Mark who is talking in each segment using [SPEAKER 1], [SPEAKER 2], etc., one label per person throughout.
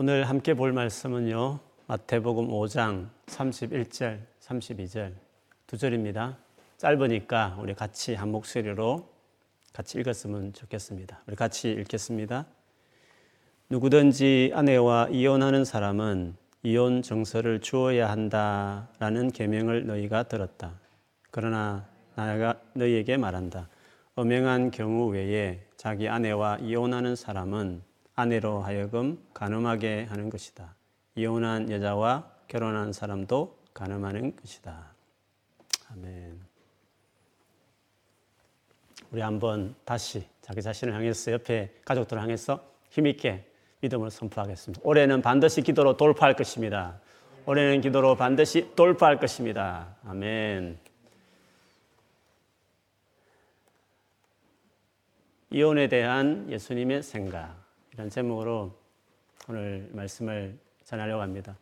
[SPEAKER 1] 오늘 함께 볼 말씀은요. 마태복음 5장 31절, 32절 두 절입니다. 짧으니까 우리 같이 한 목소리로 같이 읽었으면 좋겠습니다. 우리 같이 읽겠습니다. 누구든지 아내와 이혼하는 사람은 이혼 정서를 주어야 한다라는 계명을 너희가 들었다. 그러나 나가 너희에게 말한다. 엄행한 경우 외에 자기 아내와 이혼하는 사람은 아내로 하여금 가늠하게 하는 것이다. 이혼한 여자와 결혼한 사람도 가늠하는 것이다. 아멘. 우리 한번 다시 자기 자신을 향해서 옆에 가족들을 향해서 힘있게 믿음을 선포하겠습니다. 올해는 반드시 기도로 돌파할 것입니다. 올해는 기도로 반드시 돌파할 것입니다. 아멘. 이혼에 대한 예수님의 생각 이런 제목으로 오늘 말씀을 전하려고 합니다.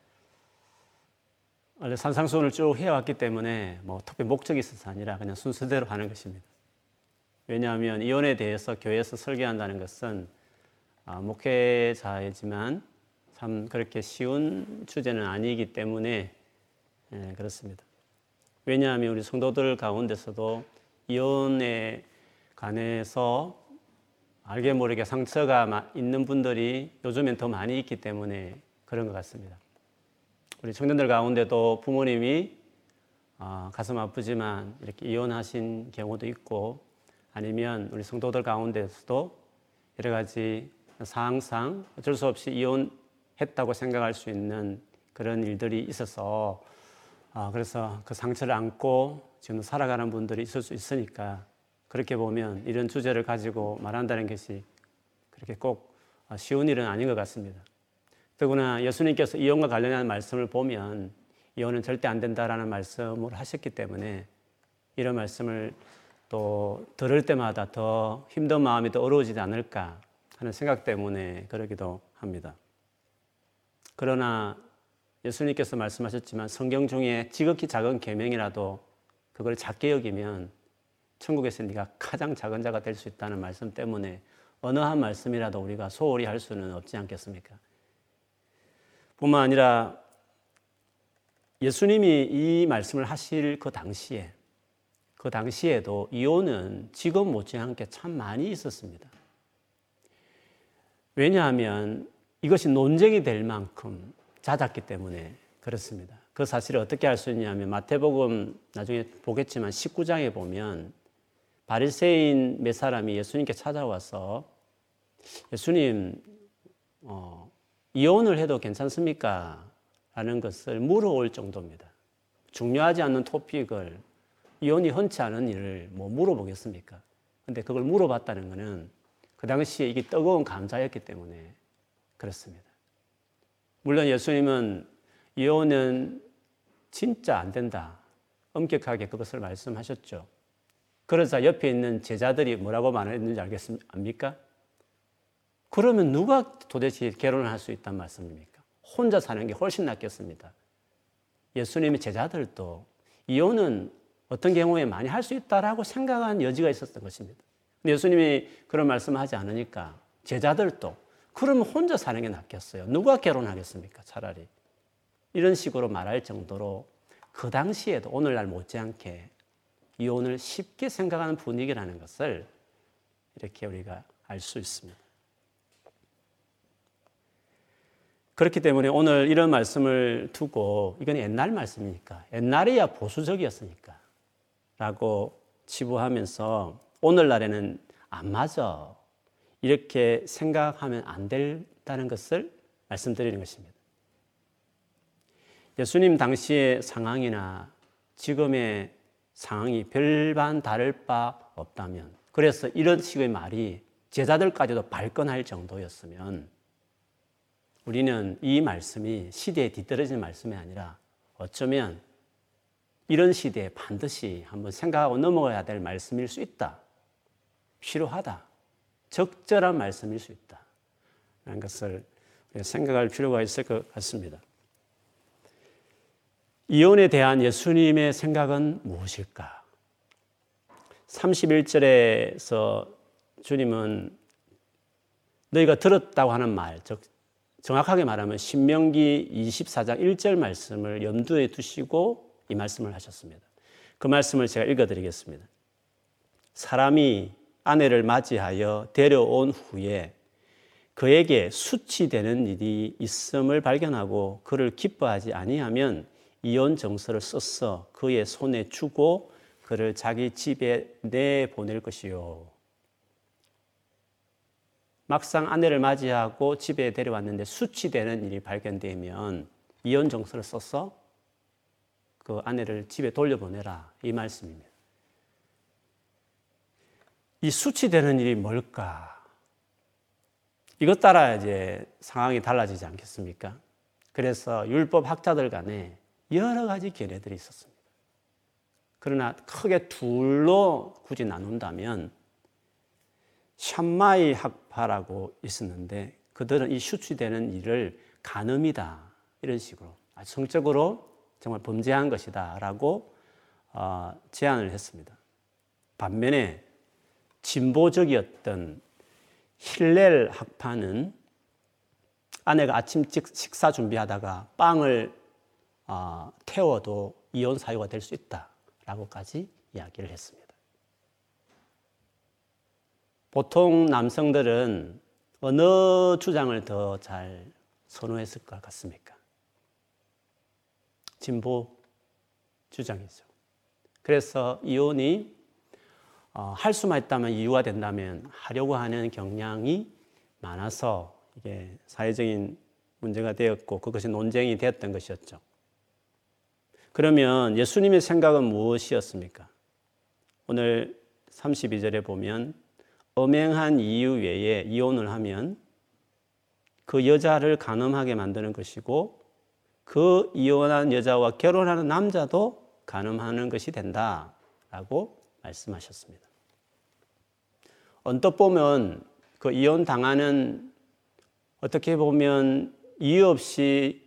[SPEAKER 1] 원래 산상수훈을 쭉 해왔기 때문에 뭐 특별히 목적이 있어서 아니라 그냥 순서대로 하는 것입니다. 왜냐하면 이혼에 대해서 교회에서 설계한다는 것은 아, 목회자이지만 참 그렇게 쉬운 주제는 아니기 때문에 예, 그렇습니다. 왜냐하면 우리 성도들 가운데서도 이혼에 관해서 알게 모르게 상처가 있는 분들이 요즘엔 더 많이 있기 때문에 그런 것 같습니다. 우리 청년들 가운데도 부모님이 어, 가슴 아프지만 이렇게 이혼하신 경우도 있고 아니면 우리 성도들 가운데서도 여러 가지 상황상 어쩔 수 없이 이혼했다고 생각할 수 있는 그런 일들이 있어서 어, 그래서 그 상처를 안고 지금 살아가는 분들이 있을 수 있으니까 그렇게 보면 이런 주제를 가지고 말한다는 것이 그렇게 꼭 쉬운 일은 아닌 것 같습니다. 더구나 예수님께서 이혼과 관련한 말씀을 보면 이혼은 절대 안 된다라는 말씀을 하셨기 때문에 이런 말씀을 또 들을 때마다 더 힘든 마음이 더 어려워지지 않을까 하는 생각 때문에 그러기도 합니다. 그러나 예수님께서 말씀하셨지만 성경 중에 지극히 작은 계명이라도 그걸 작게 여기면 천국에서 네가 가장 작은 자가 될 수 있다는 말씀 때문에 어느 한 말씀이라도 우리가 소홀히 할 수는 없지 않겠습니까? 뿐만 아니라 예수님이 이 말씀을 하실 그 당시에 그 당시에도 이혼은 지금 못지않게 참 많이 있었습니다. 왜냐하면 이것이 논쟁이 될 만큼 잦았기 때문에 그렇습니다. 그 사실을 어떻게 알 수 있냐면 마태복음 나중에 보겠지만 19장에 보면 바리새인 몇 사람이 예수님께 찾아와서 예수님 어, 이혼을 해도 괜찮습니까? 라는 것을 물어올 정도입니다. 중요하지 않는 토픽을 이혼이 흔치 않은 일을 뭐 물어보겠습니까? 근데 그걸 물어봤다는 것은 그 당시에 이게 뜨거운 감자였기 때문에 그렇습니다. 물론 예수님은 이혼은 진짜 안 된다. 엄격하게 그것을 말씀하셨죠. 그러자 옆에 있는 제자들이 뭐라고 말했는지 알겠습니까? 그러면 누가 도대체 결혼을 할 수 있단 말씀입니까? 혼자 사는 게 훨씬 낫겠습니다. 예수님의 제자들도 이혼은 어떤 경우에 많이 할 수 있다라고 생각한 여지가 있었던 것입니다. 예수님이 그런 말씀을 하지 않으니까 제자들도 그러면 혼자 사는 게 낫겠어요. 누가 결혼하겠습니까? 차라리. 이런 식으로 말할 정도로 그 당시에도 오늘날 못지않게 이혼을 쉽게 생각하는 분위기라는 것을 이렇게 우리가 알 수 있습니다. 그렇기 때문에 오늘 이런 말씀을 두고 이건 옛날 말씀이니까 옛날에야 보수적이었으니까 라고 치부하면서 오늘날에는 안 맞아 이렇게 생각하면 안 된다는 것을 말씀드리는 것입니다. 예수님 당시의 상황이나 지금의 상황이 별반 다를 바 없다면 그래서 이런 식의 말이 제자들까지도 발끈할 정도였으면 우리는 이 말씀이 시대에 뒤떨어진 말씀이 아니라 어쩌면 이런 시대에 반드시 한번 생각하고 넘어가야 될 말씀일 수 있다. 필요하다. 적절한 말씀일 수 있다. 라는 것을 생각할 필요가 있을 것 같습니다. 이혼에 대한 예수님의 생각은 무엇일까? 31절에서 주님은 너희가 들었다고 하는 말, 즉 정확하게 말하면 신명기 24장 1절 말씀을 염두에 두시고 이 말씀을 하셨습니다. 그 말씀을 제가 읽어 드리겠습니다. 사람이 아내를 맞이하여 데려온 후에 그에게 수치되는 일이 있음을 발견하고 그를 기뻐하지 아니하면 이혼 정서를 써서 그의 손에 주고 그를 자기 집에 내 보낼 것이요. 막상 아내를 맞이하고 집에 데려왔는데 수치되는 일이 발견되면 이혼 정서를 써서 그 아내를 집에 돌려보내라 이 말씀입니다. 이 수치되는 일이 뭘까? 이것 따라 이제 상황이 달라지지 않겠습니까? 그래서 율법 학자들 간에 여러 가지 견해들이 있었습니다. 그러나 크게 둘로 굳이 나눈다면 샴마이 학파라고 있었는데 그들은 이 수치되는 일을 간음이다 이런 식으로 성적으로 정말 범죄한 것이다라고 어, 제안을 했습니다. 반면에 진보적이었던 힐렐 학파는 아내가 아침 식사 준비하다가 빵을 어, 태워도 이혼 사유가 될 수 있다라고까지 이야기를 했습니다. 보통 남성들은 어느 주장을 더 잘 선호했을 것 같습니까? 진보 주장이죠. 그래서 이혼이 어, 할 수만 있다면 이유가 된다면 하려고 하는 경향이 많아서 이게 사회적인 문제가 되었고 그것이 논쟁이 되었던 것이었죠. 그러면 예수님의 생각은 무엇이었습니까? 오늘 32절에 보면 엄행한 이유 외에 이혼을 하면 그 여자를 간음하게 만드는 것이고 그 이혼한 여자와 결혼하는 남자도 간음하는 것이 된다라고 말씀하셨습니다. 언뜻 보면 그 이혼 당하는 어떻게 보면 이유 없이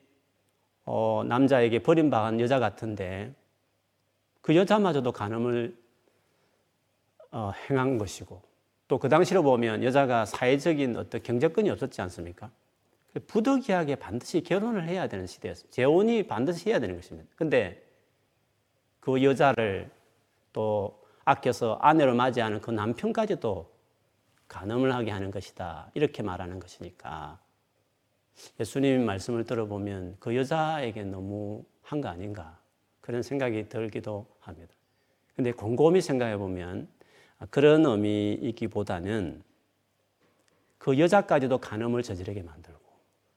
[SPEAKER 1] 어, 남자에게 버림받은 여자 같은데 그 여자마저도 간음을 어, 행한 것이고 또 그 당시로 보면 여자가 사회적인 어떤 경제권이 없었지 않습니까? 부득이하게 반드시 결혼을 해야 되는 시대였어요. 재혼이 반드시 해야 되는 것입니다. 근데 그 여자를 또 아껴서 아내로 맞이하는 그 남편까지도 간음을 하게 하는 것이다. 이렇게 말하는 것이니까 예수님 말씀을 들어보면 그 여자에게 너무 한 거 아닌가 그런 생각이 들기도 합니다. 근데 곰곰이 생각해 보면 그런 의미이기보다는 그 여자까지도 간음을 저지르게 만들고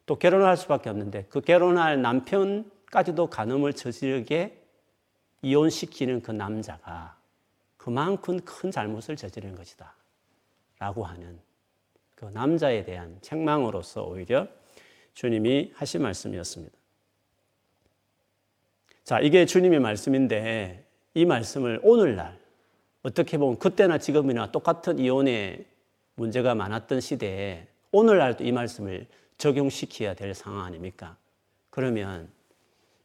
[SPEAKER 1] 또 결혼을 할 수밖에 없는데 그 결혼할 남편까지도 간음을 저지르게 이혼시키는 그 남자가 그만큼 큰 잘못을 저지른 것이다. 라고 하는 그 남자에 대한 책망으로서 오히려 주님이 하신 말씀이었습니다. 자, 이게 주님의 말씀인데 이 말씀을 오늘날 어떻게 보면 그때나 지금이나 똑같은 이혼의 문제가 많았던 시대에 오늘날도 이 말씀을 적용시켜야 될 상황 아닙니까? 그러면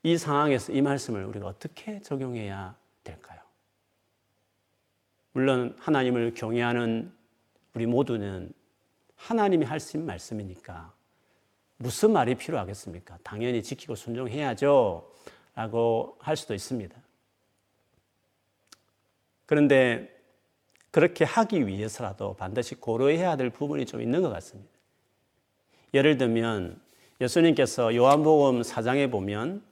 [SPEAKER 1] 이 상황에서 이 말씀을 우리가 어떻게 적용해야 될까요? 물론 하나님을 경외하는 우리 모두는 하나님이 하신 말씀이니까 무슨 말이 필요하겠습니까? 당연히 지키고 순종해야죠. 라고 할 수도 있습니다. 그런데 그렇게 하기 위해서라도 반드시 고려해야 될 부분이 좀 있는 것 같습니다. 예를 들면 예수님께서 요한복음 4장에 보면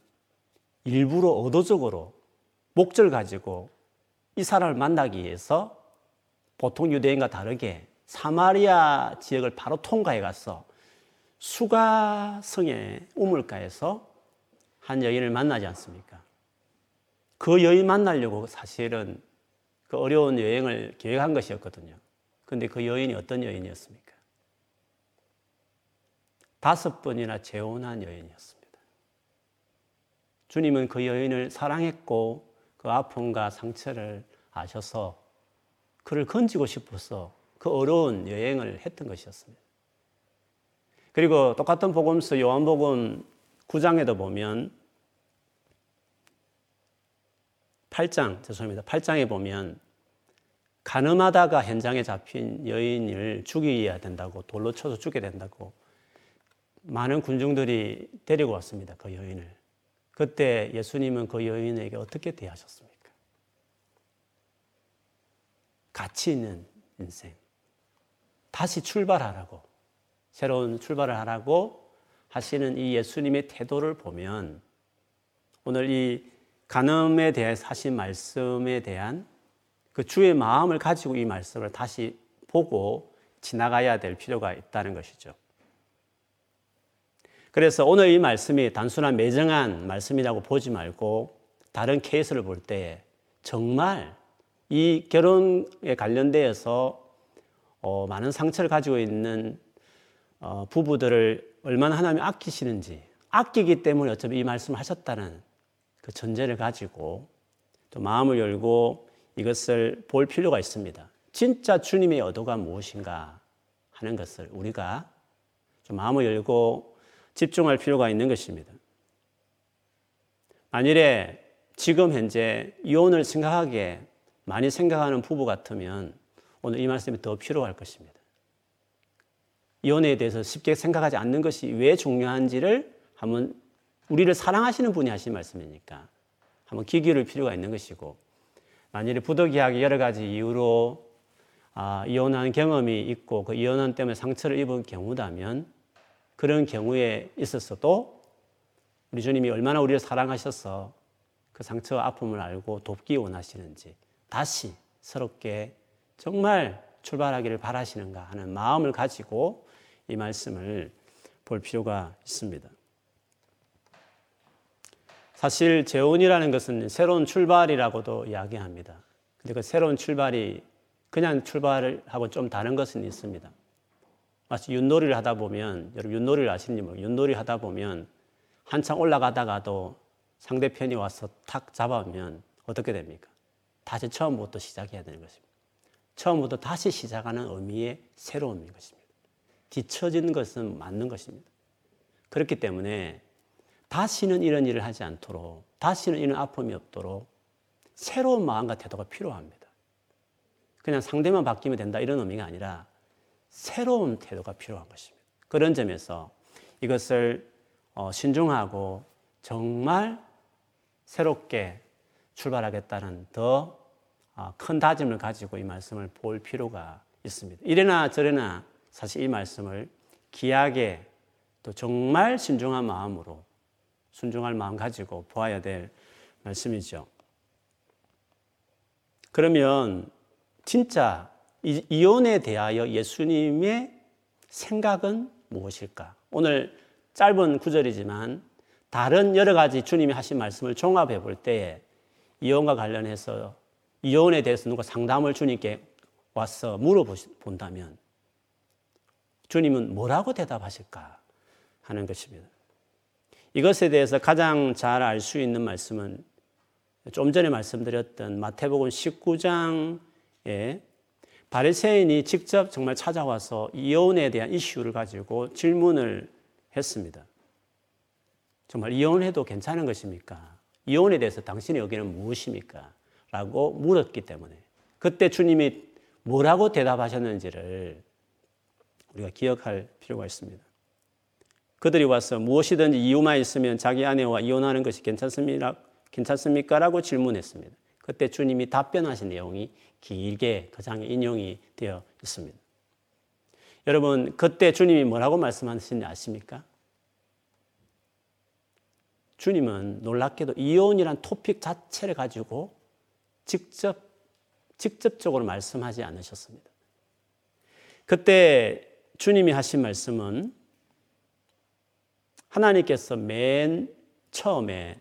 [SPEAKER 1] 일부러 의도적으로 목적을 가지고 이 사람을 만나기 위해서 보통 유대인과 다르게 사마리아 지역을 바로 통과해 가서 수가성의 우물가에서 한 여인을 만나지 않습니까? 그 여인 만나려고 사실은 그 어려운 여행을 계획한 것이었거든요. 근데 그 여인이 어떤 여인이었습니까? 다섯 번이나 재혼한 여인이었습니다. 주님은 그 여인을 사랑했고 그 아픔과 상처를 아셔서 그를 건지고 싶어서 그 어려운 여행을 했던 것이었습니다. 그리고 똑같은 복음서 요한복음 9장에도 보면 8장, 죄송합니다. 8장에 보면 가늠하다가 현장에 잡힌 여인을 죽여야 된다고 돌로 쳐서 죽게 된다고 많은 군중들이 데리고 왔습니다. 그 여인을. 그때 예수님은 그 여인에게 어떻게 대하셨습니까? 가치 있는 인생. 다시 출발하라고. 새로운 출발을 하라고 하시는 이 예수님의 태도를 보면 오늘 이 간음에 대해서 하신 말씀에 대한 그 주의 마음을 가지고 이 말씀을 다시 보고 지나가야 될 필요가 있다는 것이죠. 그래서 오늘 이 말씀이 단순한 매정한 말씀이라고 보지 말고 다른 케이스를 볼때 정말 이 결혼에 관련되어서 어, 많은 상처를 가지고 있는 어, 부부들을 얼마나 하나님 아끼시는지 아끼기 때문에 어차피 이 말씀을 하셨다는 그 전제를 가지고 또 마음을 열고 이것을 볼 필요가 있습니다. 진짜 주님의 의도가 무엇인가 하는 것을 우리가 좀 마음을 열고 집중할 필요가 있는 것입니다. 만일에 지금 현재 이혼을 심각하게 많이 생각하는 부부 같으면 오늘 이 말씀이 더 필요할 것입니다. 이혼에 대해서 쉽게 생각하지 않는 것이 왜 중요한지를 한번 우리를 사랑하시는 분이 하신 말씀이니까 한번 귀 기울일 필요가 있는 것이고 만일에 부득이하게 여러 가지 이유로 아, 이혼한 경험이 있고 그 이혼한 때문에 상처를 입은 경우다면 그런 경우에 있었어도 우리 주님이 얼마나 우리를 사랑하셔서 그 상처와 아픔을 알고 돕기 원하시는지 다시 새롭게 정말 출발하기를 바라시는가 하는 마음을 가지고 이 말씀을 볼 필요가 있습니다. 사실 재혼이라는 것은 새로운 출발이라고도 이야기합니다. 근데 그 새로운 출발이 그냥 출발을 하고 좀 다른 것은 있습니다. 마치 윷놀이를 하다 보면 여러분 윷놀이를 아시는지 모르 윷놀이 하다 보면 한참 올라가다가도 상대편이 와서 탁 잡아오면 어떻게 됩니까? 다시 처음부터 시작해야 되는 것입니다. 처음부터 다시 시작하는 의미의 새로움인 것입니다. 뒤처진 것은 맞는 것입니다. 그렇기 때문에 다시는 이런 일을 하지 않도록, 다시는 이런 아픔이 없도록 새로운 마음과 태도가 필요합니다. 그냥 상대만 바뀌면 된다 이런 의미가 아니라 새로운 태도가 필요한 것입니다. 그런 점에서 이것을 어, 신중하고 정말 새롭게 출발하겠다는 더큰 어, 다짐을 가지고 이 말씀을 볼 필요가 있습니다. 이래나 저래나 사실 이 말씀을 귀하게 또 정말 신중한 마음으로 순종할 마음 가지고 보아야 될 말씀이죠. 그러면 진짜 이혼에 대하여 예수님의 생각은 무엇일까? 오늘 짧은 구절이지만 다른 여러 가지 주님이 하신 말씀을 종합해 볼 때에 이혼과 관련해서 이혼에 대해서 누가 상담을 주님께 와서 물어본다면 주님은 뭐라고 대답하실까 하는 것입니다. 이것에 대해서 가장 잘 알 수 있는 말씀은 좀 전에 말씀드렸던 마태복음 19장에 바리새인이 직접 정말 찾아와서 이혼에 대한 이슈를 가지고 질문을 했습니다. 정말 이혼해도 괜찮은 것입니까? 이혼에 대해서 당신의 의견은 무엇입니까? 라고 물었기 때문에 그때 주님이 뭐라고 대답하셨는지를 우리가 기억할 필요가 있습니다. 그들이 와서 무엇이든지 이유만 있으면 자기 아내와 이혼하는 것이 괜찮습니까? 괜찮습니까? 라고 질문했습니다. 그때 주님이 답변하신 내용이 길게 그 장에 인용이 되어 있습니다. 여러분, 그때 주님이 뭐라고 말씀하신지 아십니까? 주님은 놀랍게도 이혼이란 토픽 자체를 가지고 직접, 직접적으로 말씀하지 않으셨습니다. 그때 주님이 하신 말씀은 하나님께서 맨 처음에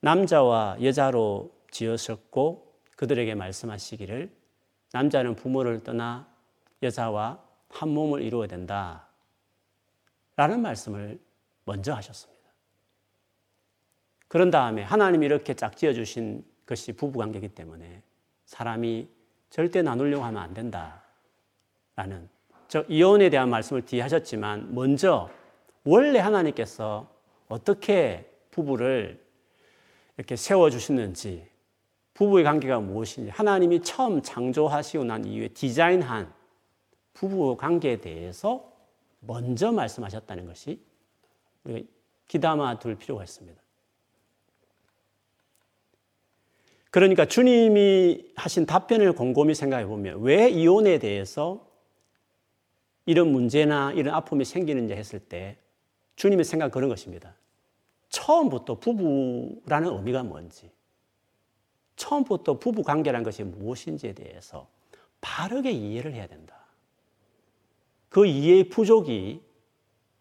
[SPEAKER 1] 남자와 여자로 지으셨고 그들에게 말씀하시기를 남자는 부모를 떠나 여자와 한 몸을 이루어야 된다. 라는 말씀을 먼저 하셨습니다. 그런 다음에 하나님이 이렇게 짝지어 주신 것이 부부관계이기 때문에 사람이 절대 나누려고 하면 안 된다. 라는, 저 이혼에 대한 말씀을 뒤에 하셨지만 먼저 원래 하나님께서 어떻게 부부를 이렇게 세워 주시는지, 부부의 관계가 무엇인지, 하나님이 처음 창조하시고 난 이후에 디자인한 부부 관계에 대해서 먼저 말씀하셨다는 것이 우리가 기담아 둘 필요가 있습니다. 그러니까 주님이 하신 답변을 곰곰이 생각해 보면 왜 이혼에 대해서 이런 문제나 이런 아픔이 생기는지 했을 때 주님의 생각 그런 것입니다. 처음부터 부부라는 의미가 뭔지, 처음부터 부부 관계라는 것이 무엇인지에 대해서 바르게 이해를 해야 된다. 그 이해의 부족이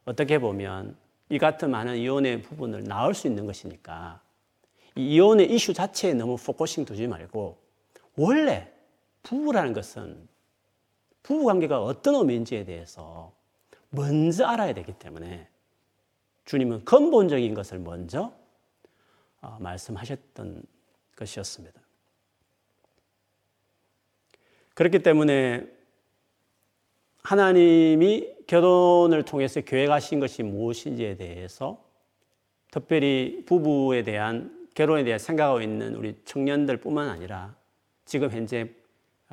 [SPEAKER 1] 어떻게 보면 이 같은 많은 이혼의 부분을 낳을 수 있는 것이니까 이 이혼의 이슈 자체에 너무 focusing 두지 말고 원래 부부라는 것은 부부 관계가 어떤 의미인지에 대해서 먼저 알아야 되기 때문에 주님은 근본적인 것을 먼저 어, 말씀하셨던 것이었습니다. 그렇기 때문에 하나님이 결혼을 통해서 계획하신 것이 무엇인지에 대해서 특별히 부부에 대한 결혼에 대해 생각하고 있는 우리 청년들 뿐만 아니라 지금 현재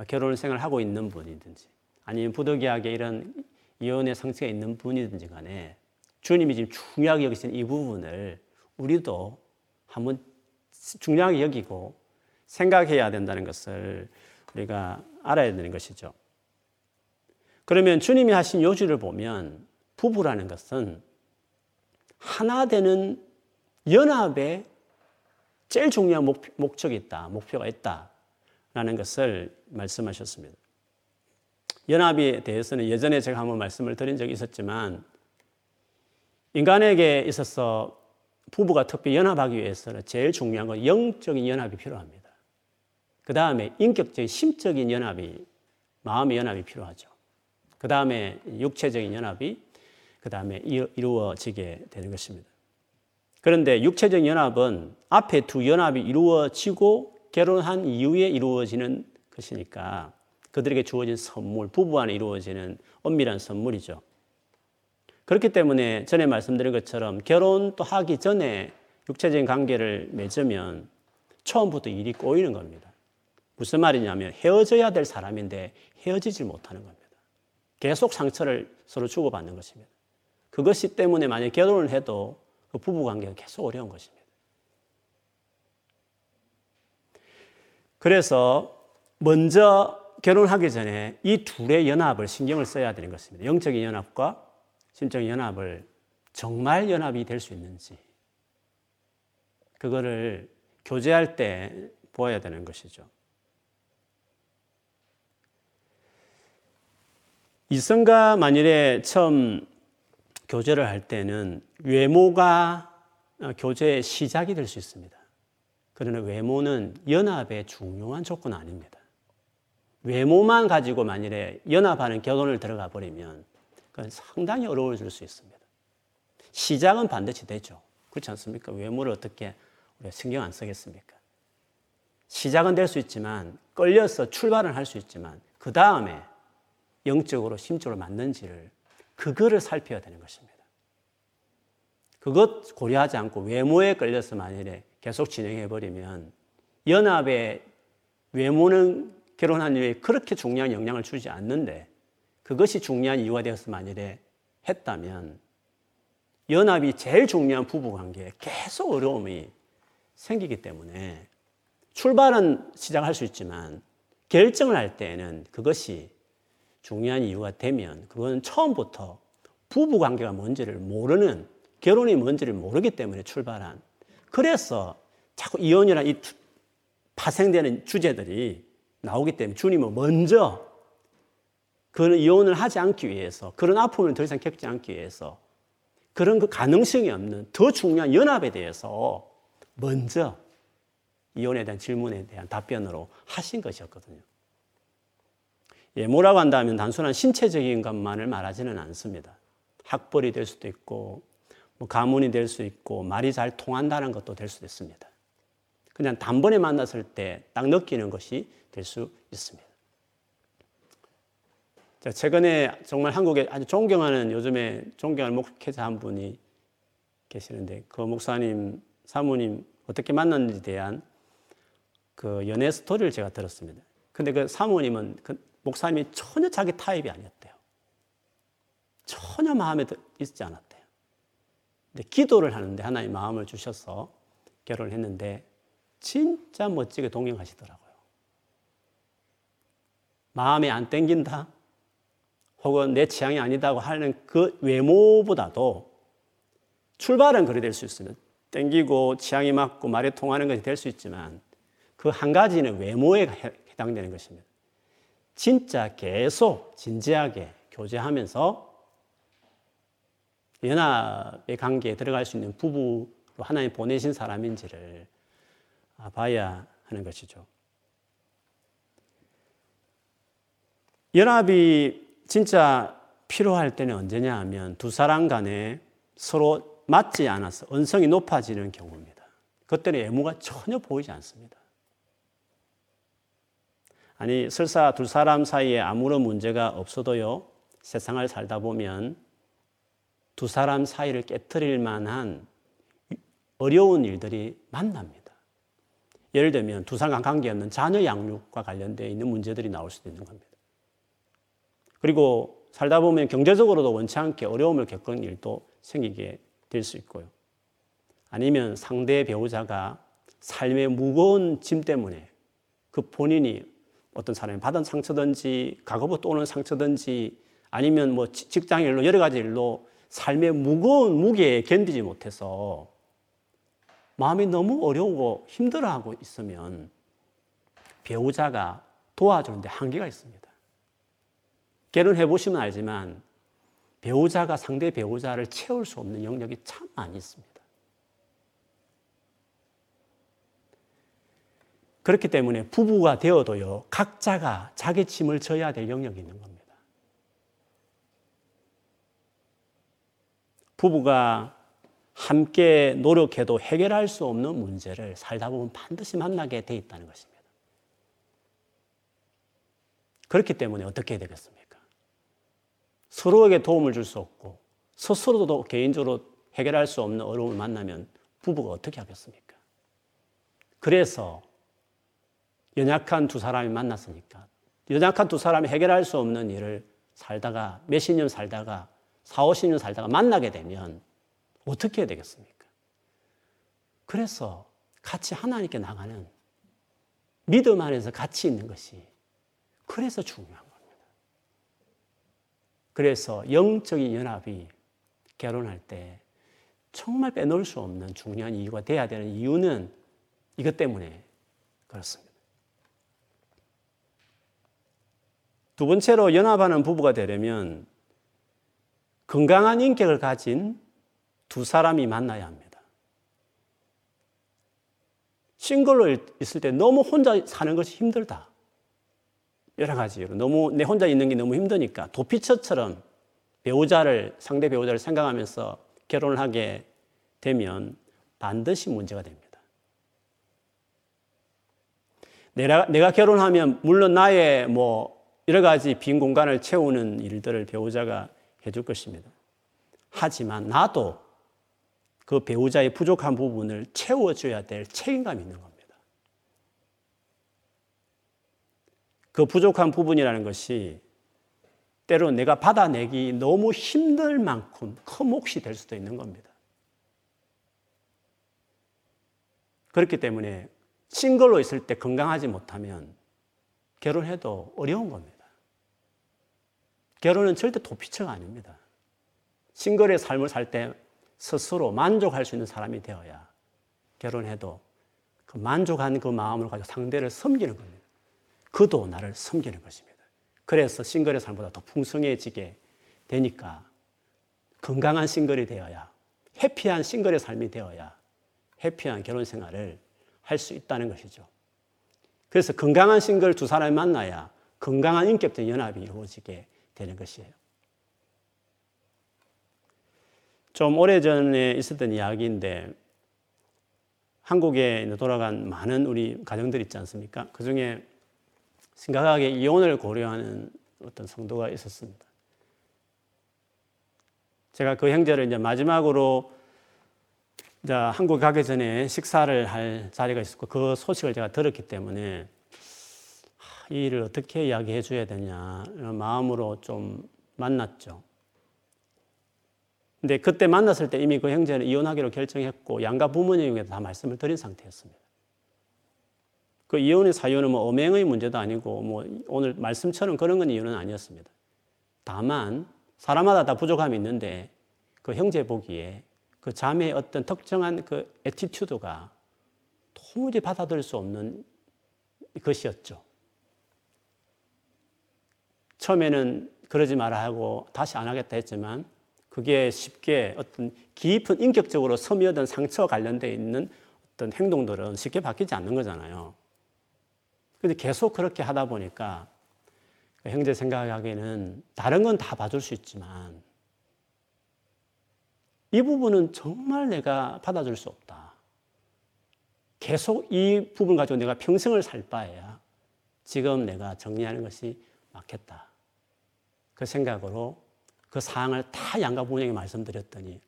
[SPEAKER 1] 결혼 생활을 하고 있는 분이든지 아니면 부득이하게 이런 이혼의 상처가 있는 분이든지 간에 주님이 지금 중요하게 여기신 이 부분을 우리도 한번 중요하게 여기고 생각해야 된다는 것을 우리가 알아야 되는 것이죠. 그러면 주님이 하신 요지를 보면 부부라는 것은 하나 되는 연합의 제일 중요한 목, 적이 있다, 목표가 있다라는 것을 말씀하셨습니다. 연합에 대해서는 예전에 제가 한번 말씀을 드린 적이 있었지만 인간에게 있어서 부부가 특별히 연합하기 위해서는 제일 중요한 건 영적인 연합이 필요합니다. 그 다음에 인격적인 심적인 연합이 마음의 연합이 필요하죠. 그 다음에 육체적인 연합이 그 다음에 이루어지게 되는 것입니다. 그런데 육체적 연합은 앞에 두 연합이 이루어지고 결혼한 이후에 이루어지는 것이니까 그들에게 주어진 선물, 부부 안에 이루어지는 엄밀한 선물이죠. 그렇기 때문에 전에 말씀드린 것처럼 결혼도 하기 전에 육체적인 관계를 맺으면 처음부터 일이 꼬이는 겁니다. 무슨 말이냐면 헤어져야 될 사람인데 헤어지질 못하는 겁니다. 계속 상처를 서로 주고받는 것입니다. 그것이 때문에 만약 결혼을 해도 그 부부 관계가 계속 어려운 것입니다. 그래서 먼저 결혼하기 전에 이 둘의 연합을 신경을 써야 되는 것입니다. 영적인 연합과 심적인 연합을 정말 연합이 될 수 있는지 그거를 교제할 때 보아야 되는 것이죠. 이성과 만일에 처음 교제를 할 때는 외모가 교제의 시작이 될 수 있습니다. 그러나 외모는 연합의 중요한 조건 아닙니다. 외모만 가지고 만일에 연합하는 결혼을 들어가 버리면 그건 상당히 어려워질 수 있습니다. 시작은 반드시 되죠. 그렇지 않습니까? 외모를 어떻게 우리가 신경 안 쓰겠습니까? 시작은 될 수 있지만 끌려서 출발은 할 수 있지만 그 다음에 영적으로 심적으로 맞는지를 그거를 살펴야 되는 것입니다. 그것 고려하지 않고 외모에 끌려서 만일에 계속 진행해 버리면 연합의 외모는 결혼한 이후에 그렇게 중요한 영향을 주지 않는데 그것이 중요한 이유가 되어서 만일에 했다면 연합이 제일 중요한 부부 관계에 계속 어려움이 생기기 때문에 출발은 시작할 수 있지만 결정을 할 때에는 그것이 중요한 이유가 되면 그건 처음부터 부부 관계가 뭔지를 모르는 결혼이 뭔지를 모르기 때문에 출발한. 그래서 자꾸 이혼이나 이 파생되는 주제들이 나오기 때문에 주님은 먼저 그런 이혼을 하지 않기 위해서 그런 아픔을 더 이상 겪지 않기 위해서 그런 그 가능성이 없는 더 중요한 연합에 대해서 먼저 이혼에 대한 질문에 대한 답변으로 하신 것이었거든요. 예, 뭐라고 한다면 단순한 신체적인 것만을 말하지는 않습니다. 학벌이 될 수도 있고, 뭐 가문이 될 수 있고, 말이 잘 통한다는 것도 될 수도 있습니다. 그냥 단번에 만났을 때 딱 느끼는 것이 될 수 있습니다. 자, 최근에 정말 한국에 아주 존경하는 요즘에 존경하는 목회자 한 분이 계시는데 그 목사님, 사모님 어떻게 만났는지 대한 그 연애 스토리를 제가 들었습니다. 근데 그 사모님은 그 목사님이 전혀 자기 타입이 아니었대요. 전혀 마음에 있지 않았대요. 근데 기도를 하는데 하나님 마음을 주셔서 결혼을 했는데 진짜 멋지게 동행하시더라고요. 마음에 안 땡긴다? 혹은 내 취향이 아니다고 하는 그 외모보다도 출발은 그리 될수 있으면 땡기고 취향이 맞고 말에 통하는 것이 될 수 있지만 그 한 가지는 외모에 해당되는 것입니다. 진짜 계속 진지하게 교제하면서 연합의 관계에 들어갈 수 있는 부부로 하나님 보내신 사람인지를 봐야 하는 것이죠. 연합이 진짜 필요할 때는 언제냐 하면 두 사람 간에 서로 맞지 않아서 언성이 높아지는 경우입니다. 그때는 외모가 전혀 보이지 않습니다. 아니, 설사 두 사람 사이에 아무런 문제가 없어도요, 세상을 살다 보면 두 사람 사이를 깨뜨릴 만한 어려운 일들이 만납니다. 예를 들면 두 사람 관계없는 자녀 양육과 관련되어 있는 문제들이 나올 수도 있는 겁니다. 그리고 살다 보면 경제적으로도 원치 않게 어려움을 겪은 일도 생기게 될 수 있고요. 아니면 상대 배우자가 삶의 무거운 짐 때문에 그 본인이 어떤 사람이 받은 상처든지 과거부터 오는 상처든지 아니면 뭐 직장 일로 여러 가지 일로 삶의 무거운 무게에 견디지 못해서 마음이 너무 어려우고 힘들어하고 있으면 배우자가 도와주는데 한계가 있습니다. 결혼해 보시면 알지만 배우자가 상대 배우자를 채울 수 없는 영역이 참 많이 있습니다. 그렇기 때문에 부부가 되어도요, 각자가 자기 짐을 져야 될 영역이 있는 겁니다. 부부가 함께 노력해도 해결할 수 없는 문제를 살다 보면 반드시 만나게 돼 있다는 것입니다. 그렇기 때문에 어떻게 되겠습니까? 서로에게 도움을 줄 수 없고 스스로도 개인적으로 해결할 수 없는 어려움을 만나면 부부가 어떻게 하겠습니까? 그래서 연약한 두 사람이 만났으니까 연약한 두 사람이 해결할 수 없는 일을 살다가 몇십 년 살다가 4, 50년 살다가 만나게 되면 어떻게 해야 되겠습니까? 그래서 같이 하나님께 나가는 믿음 안에서 같이 있는 것이 그래서 중요한 겁니다. 그래서 영적인 연합이 결혼할 때 정말 빼놓을 수 없는 중요한 이유가 돼야 되는 이유는 이것 때문에 그렇습니다. 두 번째로 연합하는 부부가 되려면 건강한 인격을 가진 두 사람이 만나야 합니다. 싱글로 있을 때 너무 혼자 사는 것이 힘들다. 여러 가지로 너무 내 혼자 있는 게 너무 힘드니까 도피처처럼 배우자를 상대 배우자를 생각하면서 결혼을 하게 되면 반드시 문제가 됩니다. 내가, 내가 결혼하면 물론 나의 뭐 여러 가지 빈 공간을 채우는 일들을 배우자가 해줄 것입니다. 하지만 나도 그 배우자의 부족한 부분을 채워줘야 될 책임감이 있는 겁니다. 그 부족한 부분이라는 것이 때로 내가 받아내기 너무 힘들 만큼 큰 몫이 될 수도 있는 겁니다. 그렇기 때문에 싱글로 있을 때 건강하지 못하면 결혼해도 어려운 겁니다. 결혼은 절대 도피처가 아닙니다. 싱글의 삶을 살 때 스스로 만족할 수 있는 사람이 되어야 결혼해도 그 만족한 그 마음을 가지고 상대를 섬기는 겁니다. 그도 나를 섬기는 것입니다. 그래서 싱글의 삶보다 더 풍성해지게 되니까 건강한 싱글이 되어야 해피한 싱글의 삶이 되어야 해피한 결혼 생활을 할 수 있다는 것이죠. 그래서 건강한 싱글 두 사람이 만나야 건강한 인격적 연합이 이루어지게 되는 것이에요. 좀 오래전에 있었던 이야기인데 한국에 돌아간 많은 우리 가정들 있지 않습니까? 그 중에 심각하게 이혼을 고려하는 어떤 성도가 있었습니다. 제가 그 형제를 이제 마지막으로 이제 한국 가기 전에 식사를 할 자리가 있었고 그 소식을 제가 들었기 때문에 이 일을 어떻게 이야기해 줘야 되냐 이런 마음으로 좀 만났죠. 근데 그때 만났을 때 이미 그 형제는 이혼하기로 결정했고 양가 부모님에게 다 말씀을 드린 상태였습니다. 그 이혼의 사유는 뭐 엄행의 문제도 아니고 뭐 오늘 말씀처럼 그런 건 이유는 아니었습니다. 다만 사람마다 다 부족함이 있는데 그 형제 보기에 그 자매의 어떤 특정한 그 attitude가 도무지 받아들일 수 없는 것이었죠. 처음에는 그러지 마라 하고 다시 안 하겠다 했지만 그게 쉽게 어떤 깊은 인격적으로 스며든 상처와 관련되어 있는 어떤 행동들은 쉽게 바뀌지 않는 거잖아요. 근데 계속 그렇게 하다 보니까 그 형제 생각하기에는 다른 건 다 봐줄 수 있지만 이 부분은 정말 내가 받아줄 수 없다. 계속 이 부분 가지고 내가 평생을 살 바에야 지금 내가 정리하는 것이 맞겠다. 그 생각으로 그 사항을 다 양가 부모에게 말씀드렸더니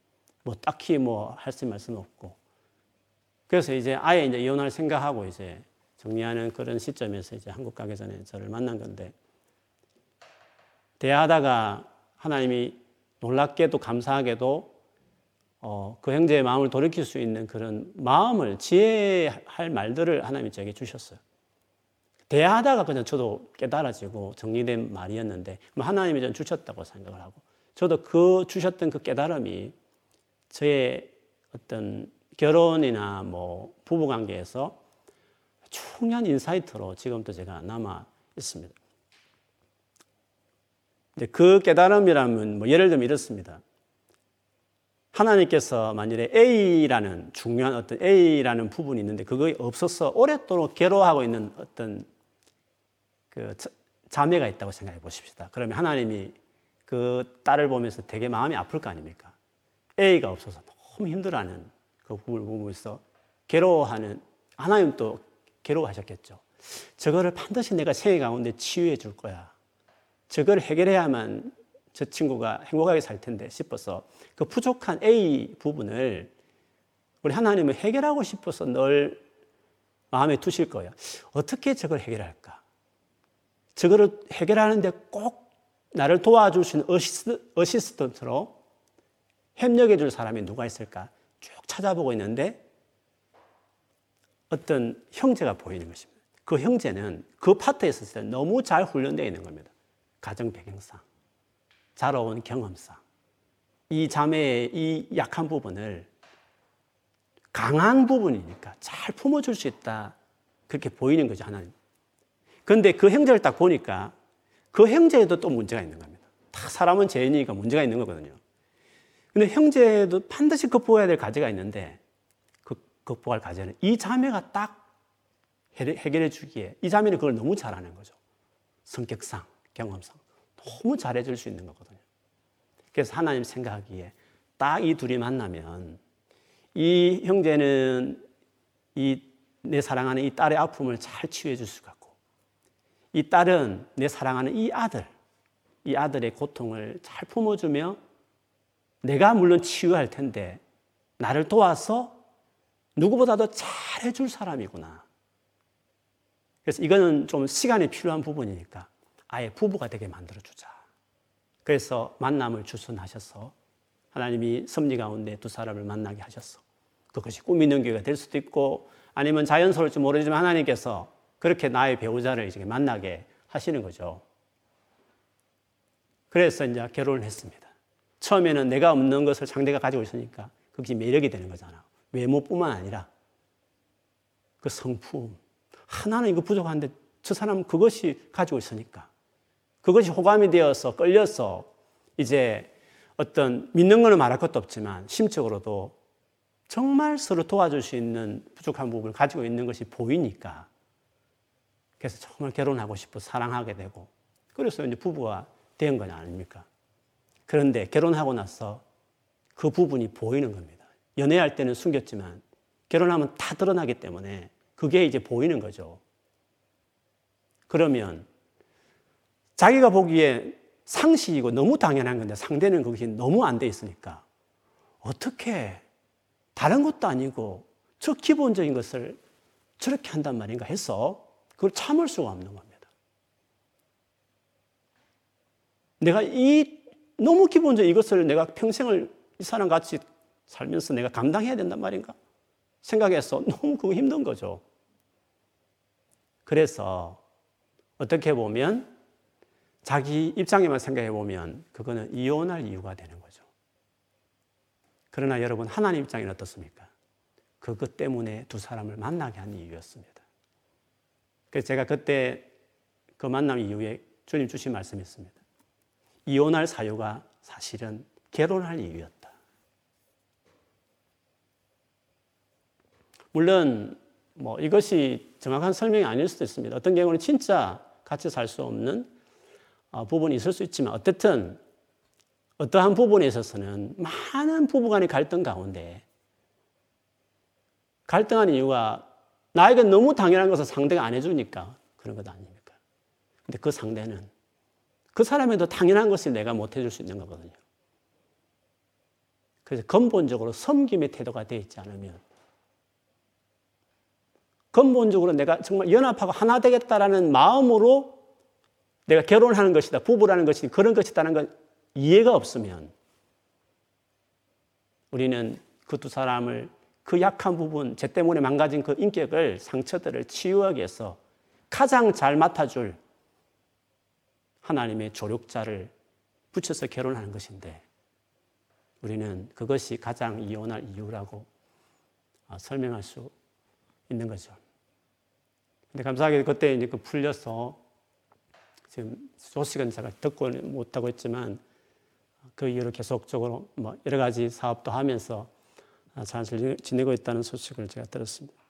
[SPEAKER 1] 뭐 딱히 뭐 할 수 있는 말씀은 없고 그래서 이제 아예 이제 이혼할 생각하고 이제 정리하는 그런 시점에서 이제 한국 가기 전에 저를 만난 건데 대하다가 하나님이 놀랍게도 감사하게도 어, 그 형제의 마음을 돌이킬 수 있는 그런 마음을 지혜할 말들을 하나님이 저에게 주셨어요. 대하다가 그냥 저도 깨달아지고 정리된 말이었는데 뭐 하나님이 전 주셨다고 생각을 하고 저도 그 주셨던 그 깨달음이 저의 어떤 결혼이나 뭐 부부 관계에서 중요한 인사이트로 지금도 제가 남아 있습니다. 그 깨달음이라면 뭐 예를 들면 이렇습니다. 하나님께서 만일에 A라는 중요한 어떤 A라는 부분이 있는데 그거 없어서 오랫도록 괴로워하고 있는 어떤 그 자매가 있다고 생각해 보십시다. 그러면 하나님이 그 딸을 보면서 되게 마음이 아플 거 아닙니까? A가 없어서 너무 힘들어하는 그 부분을 보면서 괴로워하는 하나님도 괴로워하셨겠죠. 저거를 반드시 내가 생애 가운데 치유해 줄 거야. 저걸 해결해야만 저 친구가 행복하게 살 텐데 싶어서 그 부족한 A 부분을 우리 하나님은 해결하고 싶어서 늘 마음에 두실 거예요. 어떻게 저걸 해결할까? 저거를 해결하는데 꼭 나를 있는 assist, assistant로 협력해 줄 사람이 누가 있을까? 쭉 찾아보고 있는데 어떤 형제가 보이는 것입니다. 그 형제는 그 파트에 있었을 때 너무 잘 훈련되어 있는 겁니다. 가정 배경상, 자라온 경험상. 이 자매의 이 약한 부분을 강한 부분이니까 잘 품어줄 수 있다. 그렇게 보이는 거죠, 하나님. 그런데 그 형제를 딱 보니까 그 형제에도 또 문제가 있는 겁니다. 다 사람은 죄인이니까 문제가 있는 거거든요. 근데 형제도 반드시 극복해야 될 과제가 있는데 극복할 과제는 이 자매가 딱 해결해 주기에 이 자매는 그걸 너무 잘하는 거죠. 성격상, 경험상 너무 잘해 줄 수 있는 거거든요. 그래서 하나님 생각하기에 딱 이 둘이 만나면 이 형제는 이 내 사랑하는 이 딸의 아픔을 잘 치유해 줄 수가 이 딸은 내 사랑하는 이 아들, 이 아들의 고통을 잘 품어주며 내가 물론 치유할 텐데 나를 도와서 누구보다도 잘해줄 사람이구나. 그래서 이거는 좀 시간이 필요한 부분이니까 아예 부부가 되게 만들어주자. 그래서 만남을 주선하셔서 하나님이 섭리 가운데 두 사람을 만나게 하셨어. 그것이 꿈 있는 교회가 될 수도 있고 아니면 자연스러울지 모르지만 하나님께서 그렇게 나의 배우자를 이제 만나게 하시는 거죠. 그래서 이제 결혼을 했습니다. 처음에는 내가 없는 것을 상대가 가지고 있으니까 그게 매력이 되는 거잖아. 외모뿐만 아니라 그 성품. 하나는 이거 부족한데 저 사람 그것이 가지고 있으니까. 그것이 호감이 되어서 끌려서 이제 어떤 믿는 거는 말할 것도 없지만 심적으로도 정말 서로 도와줄 수 있는 부족한 부분을 가지고 있는 것이 보이니까 그래서 정말 결혼하고 싶어 사랑하게 되고 그래서 이제 부부가 된 건 아닙니까? 그런데 결혼하고 나서 그 부분이 보이는 겁니다. 연애할 때는 숨겼지만 결혼하면 다 드러나기 때문에 그게 이제 보이는 거죠. 그러면 자기가 보기에 상식이고 너무 당연한 건데 상대는 그것이 너무 안 돼 있으니까 어떻게 다른 것도 아니고 저 기본적인 것을 저렇게 한단 말인가 해서 그걸 참을 수가 없는 겁니다. 내가 이 너무 기본적 이것을 내가 평생을 이 사람 같이 살면서 내가 감당해야 된단 말인가? 생각해서 너무 그거 힘든 거죠. 그래서 어떻게 보면 자기 입장에만 생각해 보면 그거는 이혼할 이유가 되는 거죠. 그러나 여러분 하나님 입장에는 어떻습니까? 그것 때문에 두 사람을 만나게 한 이유였습니다. 그래서 제가 그때 그 만남 이후에 주님 주신 말씀이 있습니다. 이혼할 사유가 사실은 결혼할 이유였다. 물론 뭐 이것이 정확한 설명이 아닐 수도 있습니다. 어떤 경우는 진짜 같이 살 수 없는 어, 부분이 있을 수 있지만 어쨌든 어떠한 부분에 있어서는 많은 부부간의 갈등 가운데 갈등하는 이유가 나에게 너무 당연한 것을 상대가 안 해주니까 그런 것 아닙니까? 근데 그 상대는 그 사람에도 당연한 것을 내가 못 해줄 수 있는 거거든요. 그래서 근본적으로 섬김의 태도가 되어 있지 않으면 근본적으로 내가 정말 연합하고 하나 되겠다라는 마음으로 내가 결혼하는 것이다, 부부라는 것이 그런 것이다는 건 이해가 없으면 우리는 그 두 사람을 그 약한 부분, 제 때문에 망가진 그 인격을, 상처들을 치유하기 위해서 가장 잘 맡아줄 하나님의 조력자를 붙여서 결혼하는 것인데 우리는 그것이 가장 이혼할 이유라고 아, 설명할 수 있는 거죠. 근데 감사하게 그때 이제 그 풀려서 지금 소식은 제가 듣고 못하고 있지만 그 이후로 계속적으로 뭐 여러 가지 사업도 하면서 잘 지내고 있다는 소식을 제가 들었습니다.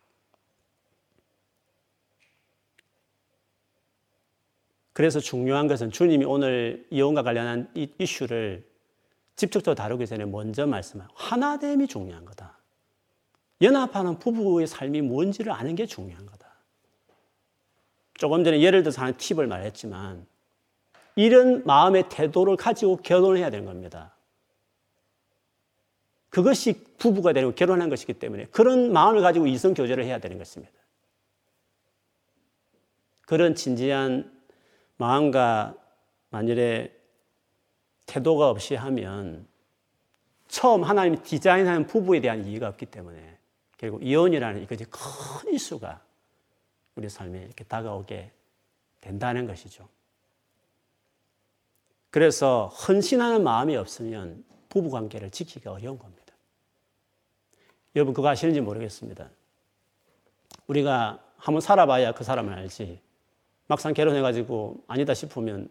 [SPEAKER 1] 그래서 중요한 것은 주님이 오늘 이혼과 관련한 이 이슈를 직접적으로 다루기 전에 먼저 말씀하고 하나됨이 중요한 거다. 연합하는 부부의 삶이 뭔지를 아는 게 중요한 거다. 조금 전에 예를 들어서 하는 팁을 말했지만 이런 마음의 태도를 가지고 결혼을 해야 되는 겁니다. 그것이 부부가 되고 결혼한 것이기 때문에 그런 마음을 가지고 이성 교제를 해야 되는 것입니다. 그런 진지한 마음과 만일에 태도가 없이 하면 처음 하나님이 디자인한 부부에 대한 이해가 없기 때문에 결국 이혼이라는 이것이 큰 이슈가 우리 삶에 이렇게 다가오게 된다는 것이죠. 그래서 헌신하는 마음이 없으면 부부 관계를 지키기가 어려운 겁니다. 여러분 그거 아시는지 모르겠습니다. 우리가 한번 살아봐야 그 사람을 알지. 막상 결혼해가지고 아니다 싶으면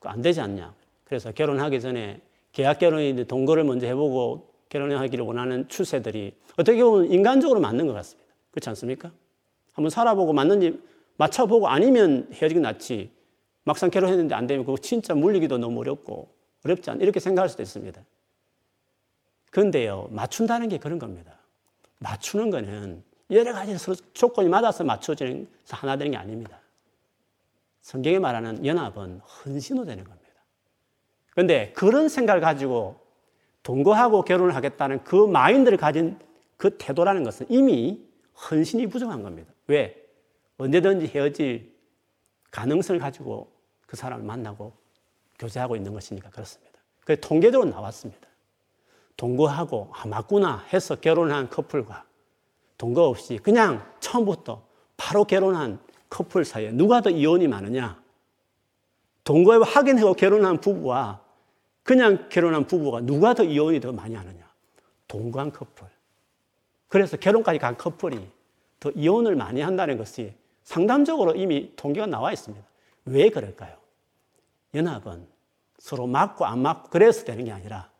[SPEAKER 1] 안 되지 않냐. 그래서 결혼하기 전에 계약 결혼인데 동거를 먼저 해보고 결혼하기를 원하는 추세들이 어떻게 보면 인간적으로 맞는 것 같습니다. 그렇지 않습니까? 한번 살아보고 맞는지 맞춰보고 아니면 헤어지기 낫지. 막상 결혼했는데 안 되면 그거 진짜 물리기도 너무 어렵고 어렵지 않 이렇게 생각할 수도 있습니다. 그런데요, 맞춘다는 게 그런 겁니다. 맞추는 거는 여러 가지 조건이 맞아서 맞춰지는 하나 되는 게 아닙니다. 성경이 말하는 연합은 헌신으로 되는 겁니다. 그런데 그런 생각을 가지고 동거하고 결혼을 하겠다는 그 마인드를 가진 그 태도라는 것은 이미 헌신이 부족한 겁니다. 왜? 언제든지 헤어질 가능성을 가지고 그 사람을 만나고 교제하고 있는 것이니까 그렇습니다. 그 통계적으로 나왔습니다. 동거하고 아 맞구나 해서 결혼한 커플과 동거 없이 그냥 처음부터 바로 결혼한 커플 사이에 누가 더 이혼이 많으냐? 동거에 확인하고 결혼한 부부와 그냥 결혼한 부부가 누가 더 이혼이 더 많이 하느냐? 동거한 커플. 그래서 결혼까지 간 커플이 더 이혼을 많이 한다는 것이 상담적으로 이미 통계가 나와 있습니다. 왜 그럴까요? 연합은 서로 맞고 안 맞고 그래서 되는 게 아니라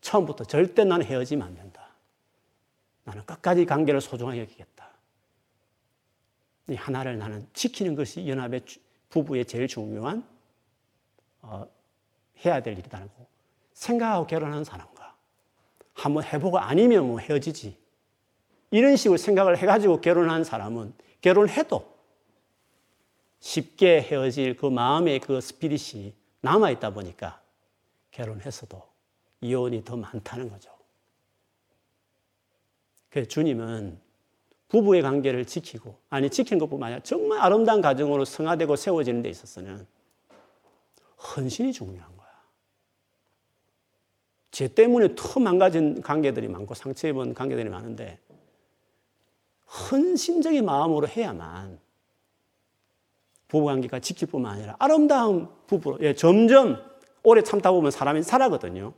[SPEAKER 1] 처음부터 절대 나는 헤어지면 안 된다. 나는 끝까지 관계를 소중하게 여기겠다. 이 하나를 나는 지키는 것이 연합의 부부의 제일 중요한 어, 해야 될 일이다라고 생각하고 결혼한 사람과 한번 해보고 아니면 뭐 헤어지지. 이런 식으로 생각을 해가지고 결혼한 사람은 결혼해도 쉽게 헤어질 그 마음의 그 스피릿이 남아있다 보니까 결혼했어도 이혼이 더 많다는 거죠. 그래서 주님은 부부의 관계를 지키고, 아니, 지키는 것뿐만 아니라 정말 아름다운 가정으로 성화되고 세워지는 데 있어서는 헌신이 중요한 거야. 죄 때문에 더 망가진 관계들이 많고 상처 입은 관계들이 많은데 헌신적인 마음으로 해야만 부부 관계가 지킬 뿐만 아니라 아름다운 부부로 예, 점점 오래 참다 보면 사람이 살아거든요.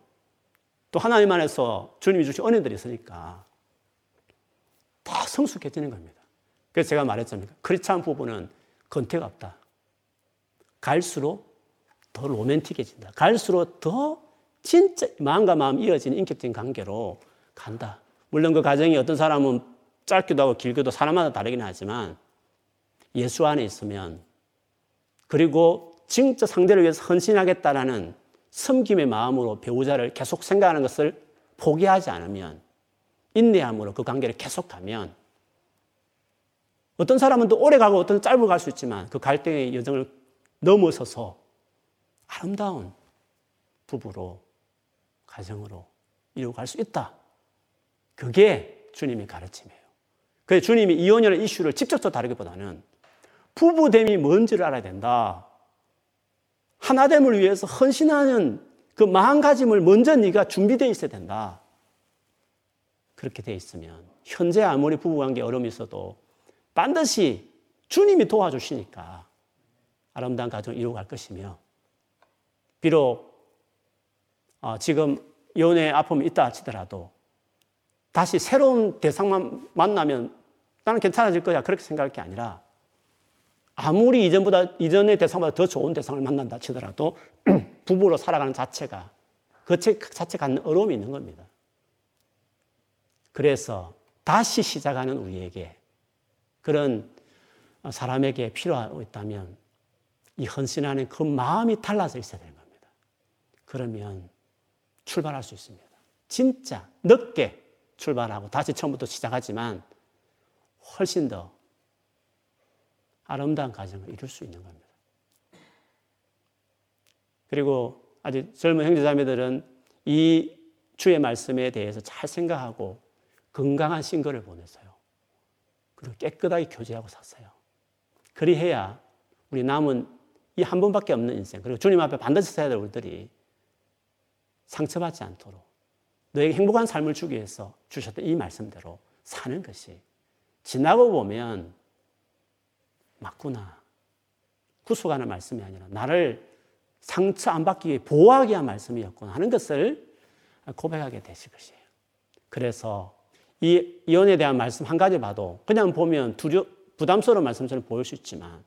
[SPEAKER 1] 또 하나님 안에서 주님이 주신 은혜들이 있으니까 다 성숙해지는 겁니다. 그래서 제가 말했잖아요. 크리스찬 부부는 건태가 없다. 갈수록 더 로맨틱해진다. 갈수록 더 진짜 마음과 마음 이어지는 인격적인 관계로 간다. 물론 그 과정이 어떤 사람은 짧기도 하고 길기도 사람마다 다르긴 하지만 예수 안에 있으면 그리고 진짜 상대를 위해서 헌신하겠다라는 섬김의 마음으로 배우자를 계속 생각하는 것을 포기하지 않으면 인내함으로 그 관계를 계속하면 어떤 사람은 또 오래 가고 어떤 짧게 갈수 있지만 그 갈등의 여정을 넘어서서 아름다운 부부로 가정으로 이루고 갈수 있다. 그게 주님의 가르침이에요. 그래서 주님이 이혼이라는 이슈를 직접적으로 다루기보다는 부부됨이 뭔지를 알아야 된다. 하나됨을 위해서 헌신하는 그 마음가짐을 먼저 네가 준비되어 있어야 된다. 그렇게 돼 있으면 현재 아무리 부부관계 어려움이 있어도 반드시 주님이 도와주시니까 아름다운 가정을 이루고 갈 것이며 비록 어, 지금 연애 아픔이 있다 하더라도 다시 새로운 대상만 만나면 나는 괜찮아질 거야 그렇게 생각할 게 아니라 아무리 이전보다 이전의 대상보다 더 좋은 대상을 만난다 치더라도 부부로 살아가는 자체가 그 자체 갖는 어려움이 있는 겁니다. 그래서 다시 시작하는 우리에게 그런 사람에게 필요하고 있다면 이 헌신하는 그 마음이 달라져 있어야 되는 겁니다. 그러면 출발할 수 있습니다. 진짜 늦게 출발하고 다시 처음부터 시작하지만 훨씬 더 아름다운 가정을 이룰 수 있는 겁니다. 그리고 아직 젊은 형제자매들은 이 주의 말씀에 대해서 잘 생각하고 건강한 신거를 보내서요. 그리고 깨끗하게 교제하고 샀어요. 그리해야 우리 남은 이 한 번밖에 없는 인생, 그리고 주님 앞에 반드시 서야 될 우리들이 상처받지 않도록 너에게 행복한 삶을 주기 위해서 주셨던 이 말씀대로 사는 것이 지나고 보면 맞구나. 구속하는 말씀이 아니라 나를 상처 안 받기 위해 보호하기 위한 말씀이었구나 하는 것을 고백하게 되실 것이에요. 그래서 이 이혼에 대한 말씀 한 가지 봐도 그냥 보면 두려, 부담스러운 말씀처럼 보일 수 있지만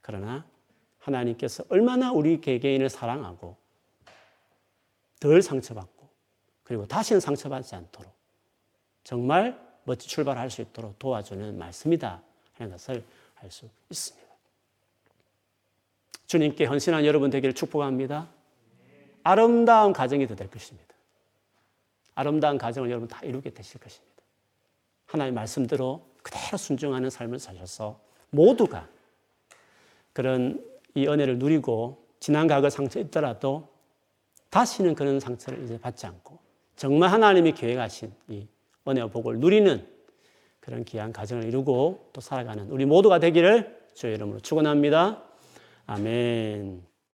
[SPEAKER 1] 그러나 하나님께서 얼마나 우리 개개인을 사랑하고 덜 상처받고 그리고 다시는 상처받지 않도록 정말 멋지 출발할 수 있도록 도와주는 말씀이다 하는 것을 알수 있습니다. 주님께 헌신한 여러분 되기를 축복합니다. 아름다운 가정이 될 것입니다. 아름다운 가정을 여러분 다 이루게 되실 것입니다. 하나님의 말씀대로 그대로 순종하는 삶을 사셔서 모두가 그런 이 은혜를 누리고 지난 과거 상처 있더라도 다시는 그런 상처를 이제 받지 않고 정말 하나님이 계획하신 이 은혜와 복을 누리는 그런 귀한 가정을 이루고 또 살아가는 우리 모두가 되기를 주의 이름으로 축원합니다. 아멘.